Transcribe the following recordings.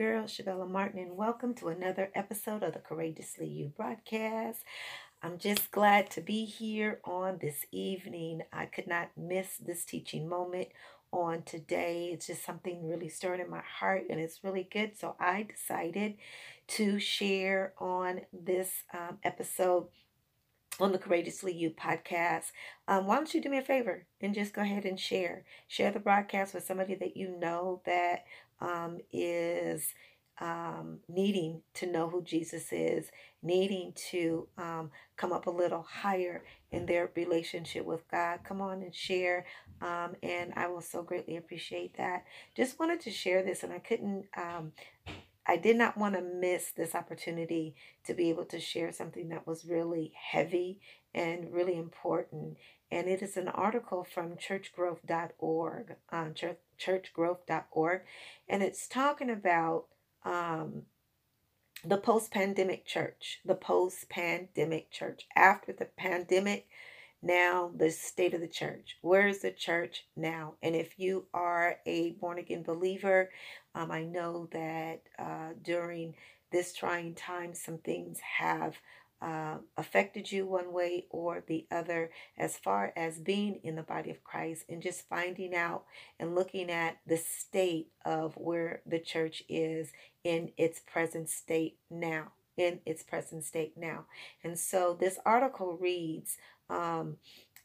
girl, Shabella Martin, and welcome to another episode of the Courageously You broadcast. I'm just glad to be here on this evening. I could not miss this teaching moment on today. It's just something really stirring in my heart, and it's really good. So I decided to share on this um, episode on the Courageously You podcast. Um, why don't you do me a favor and just go ahead and share? Share the broadcast with somebody that you know that um, is um, needing to know who Jesus is, needing to um, come up a little higher in their relationship with God. Come on and share. Um, and I will so greatly appreciate that. Just wanted to share this, and I couldn't. Um, I did not want to miss this opportunity to be able to share something that was really heavy and really important. And it is an article from churchgrowth.org, um, church, churchgrowth.org, and it's talking about um, the post pandemic church, the post pandemic church. After the pandemic, now the state of the church. Where is the church now? And if you are a born again believer, um, I know that uh, during this trying time, some things have uh, affected you one way or the other as far as being in the body of Christ and just finding out and looking at the state of where the church is in its present state now. In its present state now. And so this article reads, um,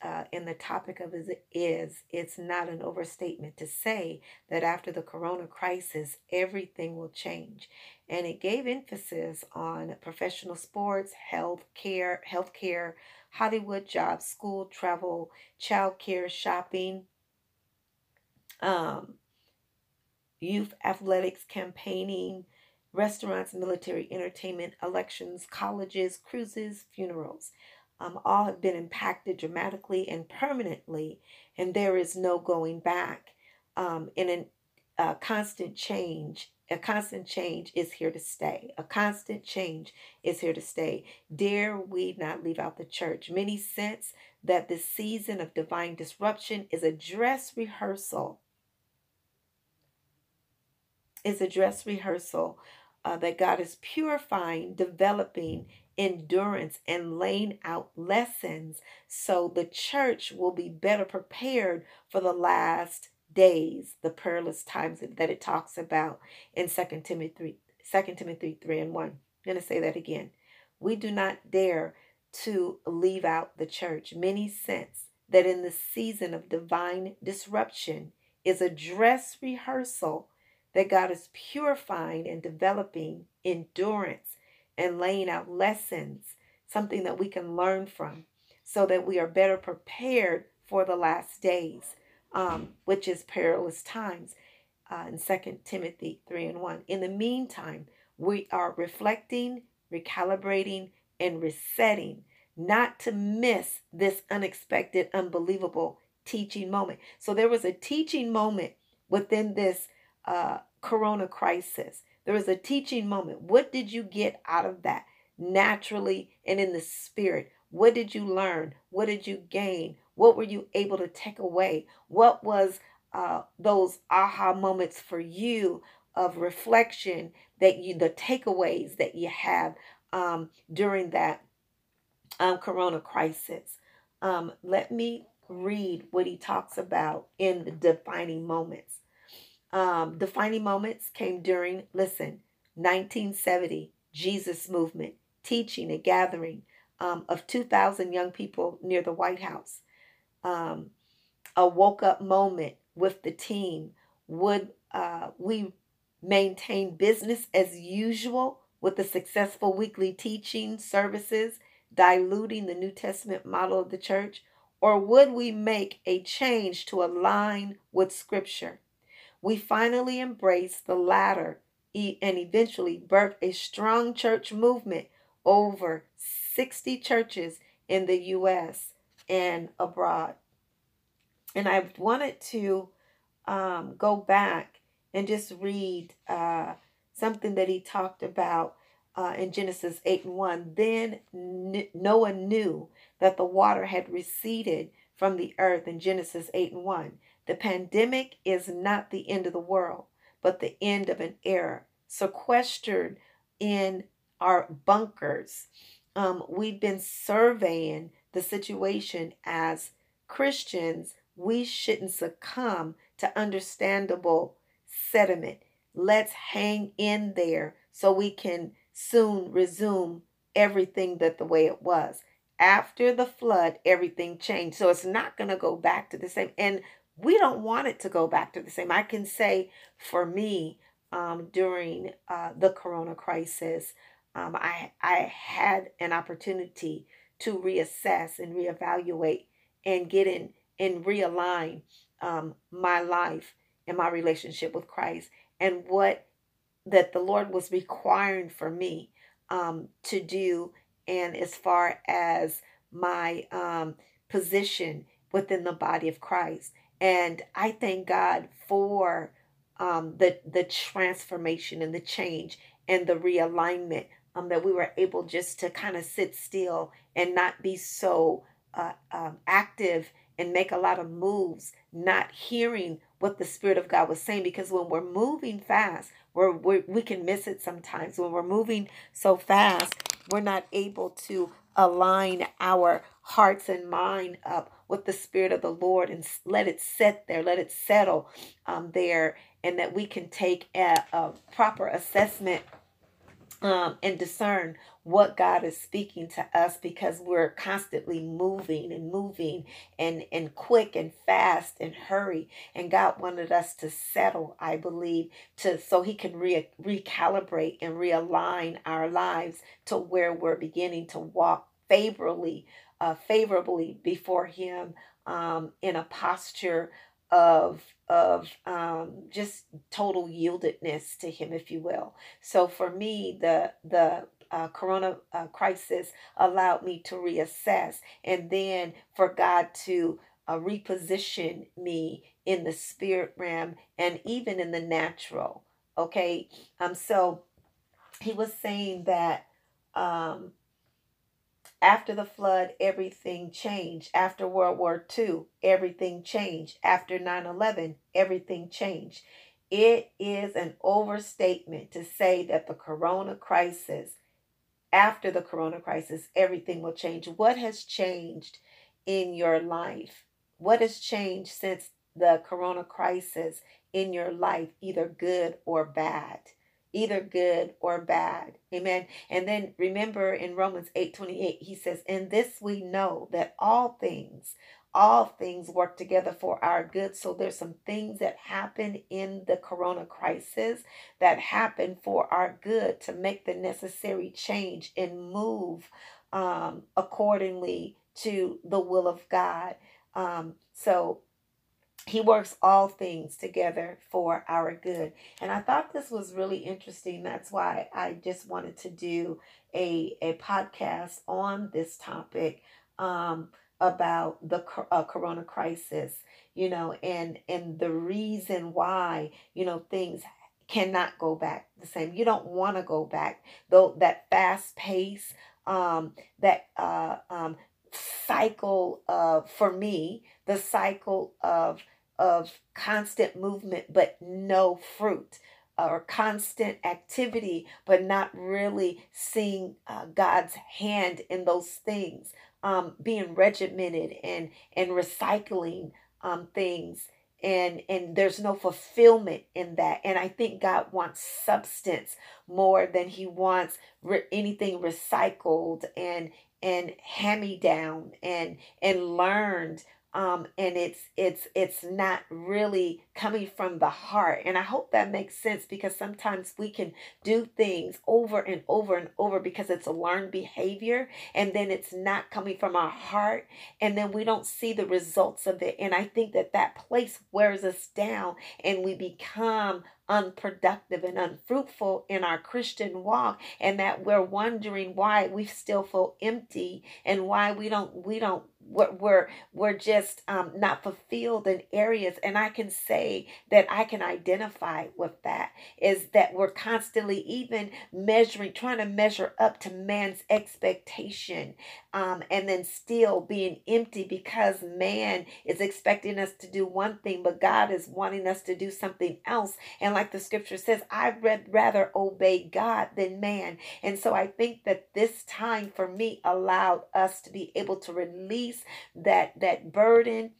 uh, and the topic of it is it's not an overstatement to say that after the corona crisis everything will change. And it gave emphasis on professional sports health care healthcare hollywood jobs school travel child care shopping um, youth athletics campaigning restaurants military entertainment elections colleges cruises funerals um, all have been impacted dramatically and permanently, and there is no going back. Um, in a constant change, a constant change is here to stay. A constant change is here to stay. Dare we not leave out the church? Many sense that this season of divine disruption is a dress rehearsal. Is a dress rehearsal uh, that God is purifying, developing, endurance and laying out lessons so the church will be better prepared for the last days, the perilous times that it talks about in 2 Timothy 3, 2 Timothy 3 and 1. I'm going to say that again. We do not dare to leave out the church. Many sense that in the season of divine disruption is a dress rehearsal that God is purifying and developing endurance and laying out lessons, something that we can learn from, so that we are better prepared for the last days, um, which is perilous times uh, in 2 Timothy 3 and 1. In the meantime, we are reflecting, recalibrating, and resetting, not to miss this unexpected, unbelievable teaching moment. So there was a teaching moment within this uh, corona crisis. There was a teaching moment. What did you get out of that naturally and in the spirit? What did you learn? What did you gain? What were you able to take away? What was uh, those aha moments for you of reflection that you, the takeaways that you have um, during that um, corona crisis? Um, let me read what he talks about in the defining moments um, defining moments came during, listen, 1970, Jesus movement, teaching, a gathering um, of 2,000 young people near the White House. Um, a woke up moment with the team. Would uh, we maintain business as usual with the successful weekly teaching services, diluting the New Testament model of the church? Or would we make a change to align with Scripture? We finally embraced the latter and eventually birthed a strong church movement over 60 churches in the U.S. and abroad. And I wanted to um, go back and just read uh, something that he talked about uh, in Genesis 8 and 1. Then Noah knew that the water had receded from the earth in Genesis 8 and 1. The pandemic is not the end of the world, but the end of an era. Sequestered in our bunkers. Um, we've been surveying the situation as Christians. We shouldn't succumb to understandable sediment. Let's hang in there so we can soon resume everything that the way it was. After the flood, everything changed. So it's not going to go back to the same. And we don't want it to go back to the same. I can say for me, um, during uh, the corona crisis, um, I, I had an opportunity to reassess and reevaluate and get in and realign um, my life and my relationship with Christ and what that the Lord was requiring for me um, to do, and as far as my um, position within the body of Christ. And I thank God for um, the the transformation and the change and the realignment um, that we were able just to kind of sit still and not be so uh, um, active and make a lot of moves, not hearing what the Spirit of God was saying. Because when we're moving fast, we're, we're, we can miss it sometimes. When we're moving so fast, we're not able to align our hearts and mind up with the Spirit of the Lord and let it set there, let it settle um, there, and that we can take a, a proper assessment um, and discern what God is speaking to us because we're constantly moving and moving and, and quick and fast and hurry. And God wanted us to settle, I believe, to so He can re- recalibrate and realign our lives to where we're beginning to walk favorably, uh, favorably before Him um, in a posture of of um, just total yieldedness to him if you will. So for me the the uh, corona uh, crisis allowed me to reassess and then for god to uh, reposition me in the spirit realm and even in the natural okay? Um so he was saying that um after the flood, everything changed. After World War II, everything changed. After 9 11, everything changed. It is an overstatement to say that the corona crisis, after the corona crisis, everything will change. What has changed in your life? What has changed since the corona crisis in your life, either good or bad? Either good or bad. Amen. And then remember in Romans 8 28, he says, In this we know that all things, all things work together for our good. So there's some things that happen in the corona crisis that happen for our good to make the necessary change and move um, accordingly to the will of God. Um, so he works all things together for our good. And I thought this was really interesting. That's why I just wanted to do a, a podcast on this topic um, about the uh, corona crisis, you know, and, and the reason why, you know, things cannot go back the same. You don't want to go back, though, that fast pace, um, that uh, um, cycle of, for me, the cycle of of constant movement but no fruit or constant activity but not really seeing uh, God's hand in those things um, being regimented and and recycling um, things. And and there's no fulfillment in that. And i think god wants substance more than he wants re- anything recycled and and hand me down and and learned um, and it's it's it's not really coming from the heart. And i hope that makes sense because sometimes we can do things over and over and over because it's a learned behavior and then it's not coming from our heart and then we don't see the results of it. And i think that that place wears us down and we become unproductive and unfruitful in our Christian walk and that we're wondering why we still feel empty and why we don't we don't we're, we're just um, not fulfilled in areas. And i can say that i can identify with that is that we're constantly even measuring trying to measure up to man's expectation um, and then still being empty because man is expecting us to do one thing but god is wanting us to do something else. And like the scripture says i'd rather obey god than man. And so i think that this time for me allowed us to be able to release that that burden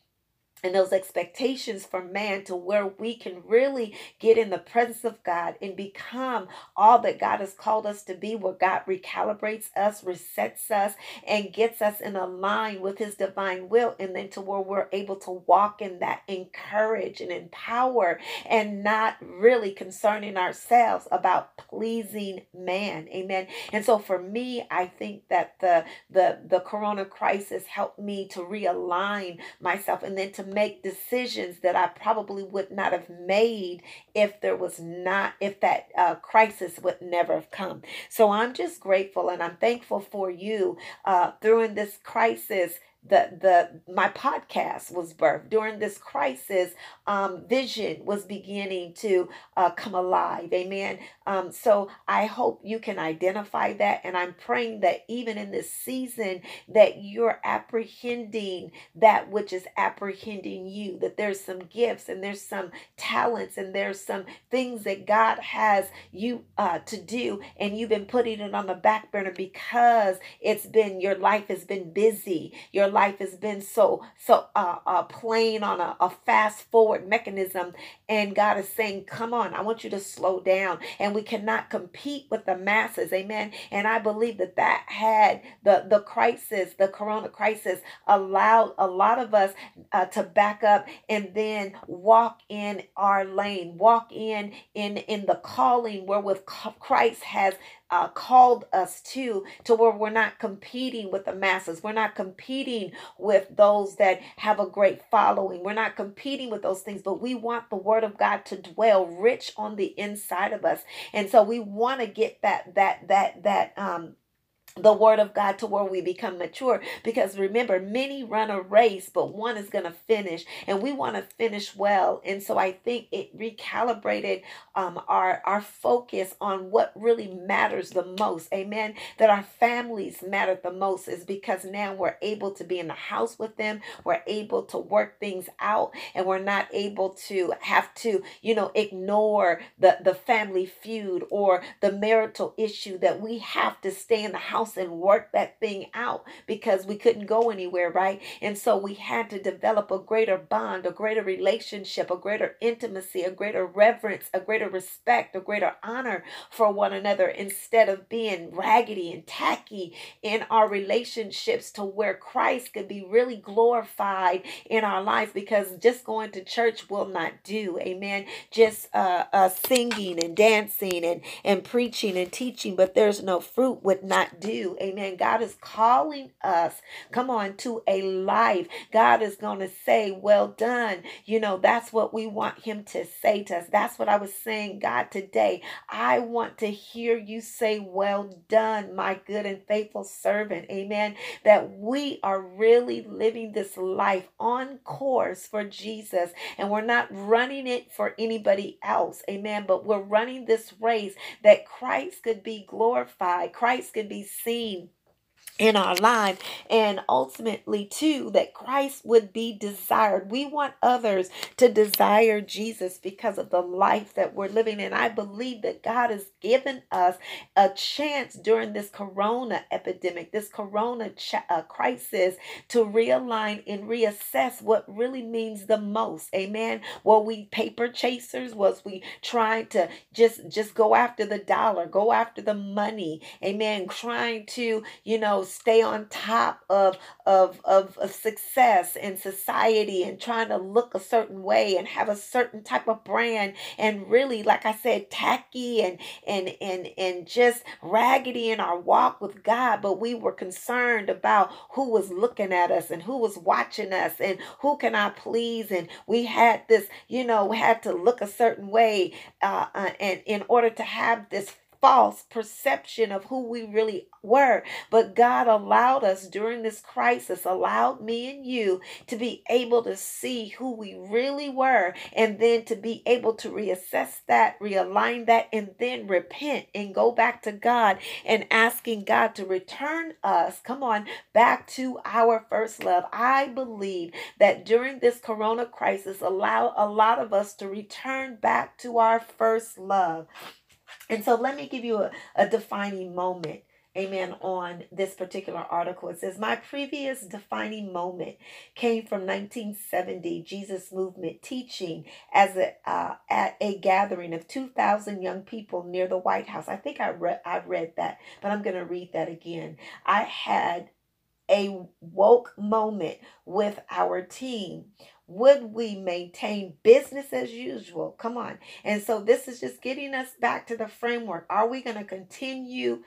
and those expectations for man to where we can really get in the presence of God and become all that God has called us to be, where God recalibrates us, resets us, and gets us in a line with his divine will, and then to where we're able to walk in that encourage and empower and not really concerning ourselves about pleasing man. Amen. And so for me, I think that the the the corona crisis helped me to realign myself and then to make decisions that I probably would not have made if there was not, if that uh, crisis would never have come. So I'm just grateful and I'm thankful for you uh, during this crisis the the my podcast was birthed. During this crisis um, vision was beginning to uh, come alive. Amen. Um, so i hope you can identify that and i'm praying that even in this season that you're apprehending that which is apprehending you that there's some gifts and there's some talents and there's some things that god has you uh, to do and you've been putting it on the back burner because it's been your life has been busy. Your life has been so so uh, uh plain on a, a fast forward mechanism. And god is saying come on i want you to slow down. And we cannot compete with the masses. Amen. And i believe that that had the the crisis the corona crisis allowed a lot of us uh, to back up and then walk in our lane walk in in in the calling wherewith christ has uh, called us to, to where we're not competing with the masses. We're not competing with those that have a great following. We're not competing with those things, but we want the word of God to dwell rich on the inside of us. And so we want to get that, that, that, that, um, the word of God to where we become mature. Because remember, many run a race, but one is going to finish, and we want to finish well. And so I think it recalibrated um, our our focus on what really matters the most. Amen. That our families matter the most is because now we're able to be in the house with them. We're able to work things out, and we're not able to have to, you know, ignore the the family feud or the marital issue that we have to stay in the house house and work that thing out because we couldn't go anywhere, right? And so we had to develop a greater bond, a greater relationship, a greater intimacy, a greater reverence, a greater respect, a greater honor for one another instead of being raggedy and tacky in our relationships to where Christ could be really glorified in our lives because just going to church will not do. Amen. Just uh, uh singing and dancing and and preaching and teaching, but there's no fruit would not do. Amen. God is calling us, come on, to a life. God is going to say, Well done. You know, that's what we want Him to say to us. That's what I was saying, God, today. I want to hear you say, Well done, my good and faithful servant. Amen. That we are really living this life on course for Jesus and we're not running it for anybody else. Amen. But we're running this race that Christ could be glorified, Christ could be seen in our life and ultimately too that Christ would be desired. We want others to desire Jesus because of the life that we're living in. I believe that God has given us a chance during this corona epidemic, this corona ch- uh, crisis to realign and reassess what really means the most. Amen. Were we paper chasers? Was we trying to just just go after the dollar, go after the money? Amen. Trying to, you know, stay on top of, of, of, success in society and trying to look a certain way and have a certain type of brand and really, like I said, tacky and and and and just raggedy in our walk with God. But we were concerned about who was looking at us and who was watching us and who can I please. And we had this, you know, had to look a certain way uh, uh, and in order to have this false perception of who we really were. But God allowed us during this crisis, allowed me and you to be able to see who we really were and then to be able to reassess that, realign that, and then repent and go back to God and asking God to return us, come on, back to our first love. I believe that during this corona crisis, allow a lot of us to return back to our first love. And so let me give you a, a defining moment amen, on this particular article. It says, My previous defining moment came from 1970 Jesus Movement teaching as a, uh, at a gathering of 2,000 young people near the White House. I think I read, I read that, but I'm going to read that again. I had a woke moment with our team would we maintain business as usual? Come on. And so this is just getting us back to the framework. Are we going to continue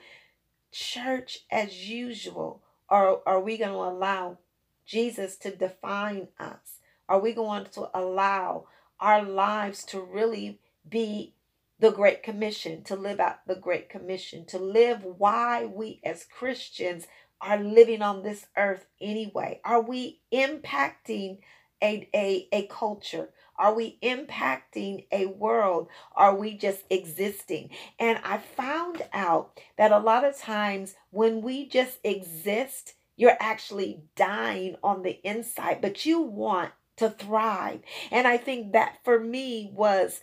church as usual? Or are we going to allow Jesus to define us? Are we going to allow our lives to really be the Great Commission, to live out the Great Commission, to live why we as Christians are living on this earth anyway? Are we impacting a, a, a culture? Are we impacting a world? Are we just existing? And I found out that a lot of times when we just exist, you're actually dying on the inside, but you want to thrive. And I think that for me was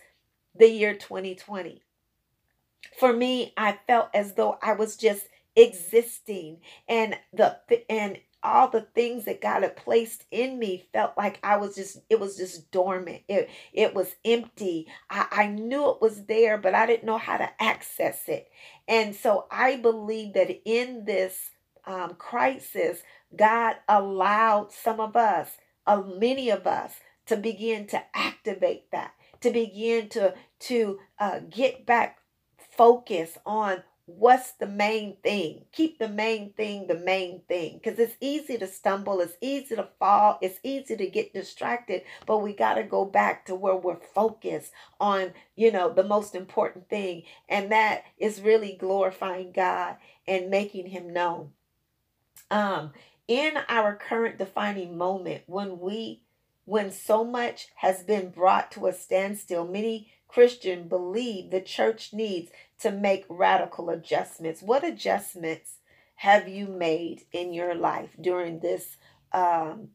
the year 2020. For me, I felt as though I was just existing and the and all the things that God had placed in me felt like I was just, it was just dormant. It, it was empty. I, I knew it was there, but I didn't know how to access it. And so I believe that in this um, crisis, God allowed some of us, uh, many of us, to begin to activate that, to begin to to uh, get back focus on what's the main thing? Keep the main thing the main thing because it's easy to stumble it's easy to fall it's easy to get distracted but we got to go back to where we're focused on you know the most important thing and that is really glorifying god and making him known. Um in our current defining moment when we when so much has been brought to a standstill many Christian believe the church needs to make radical adjustments. What adjustments have you made in your life during this um,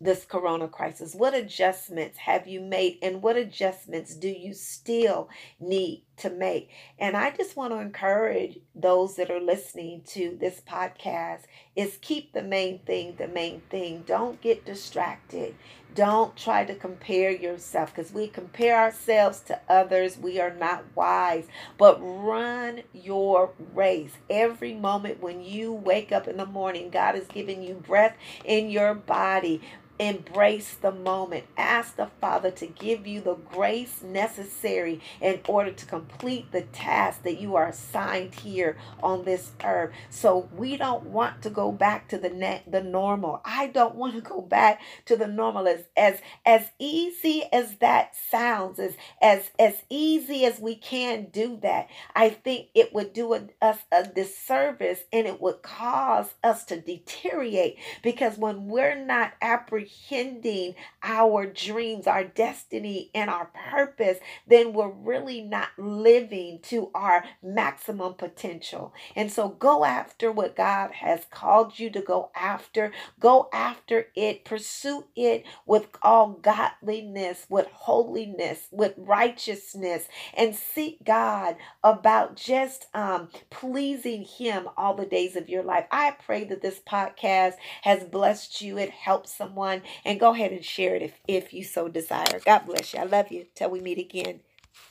this corona crisis? What adjustments have you made and what adjustments do you still need to make? And I just want to encourage those that are listening to this podcast is keep the main thing the main thing. Don't get distracted. Don't try to compare yourself because we compare ourselves to others. We are not wise. But run your race. Every moment when you wake up in the morning, God has given you breath in your body. Embrace the moment. Ask the Father to give you the grace necessary in order to complete the task that you are assigned here on this earth. So we don't want to go back to the net, the normal. I don't want to go back to the normal as as as easy as that sounds, as as as easy as we can do that. I think it would do a, us a disservice and it would cause us to deteriorate because when we're not apprehending apprehending our dreams, our destiny, and our purpose, then we're really not living to our maximum potential. And so go after what God has called you to go after. Go after it, pursue it with all godliness, with holiness, with righteousness, and seek God about just um, pleasing Him all the days of your life. I pray that this podcast has blessed you. It helps someone and go ahead and share it if, if you so desire. God bless you. I love you. Till we meet again.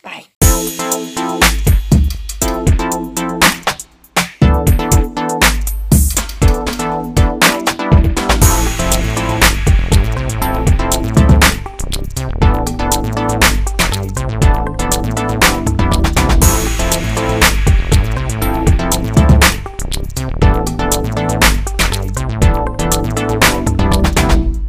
Bye.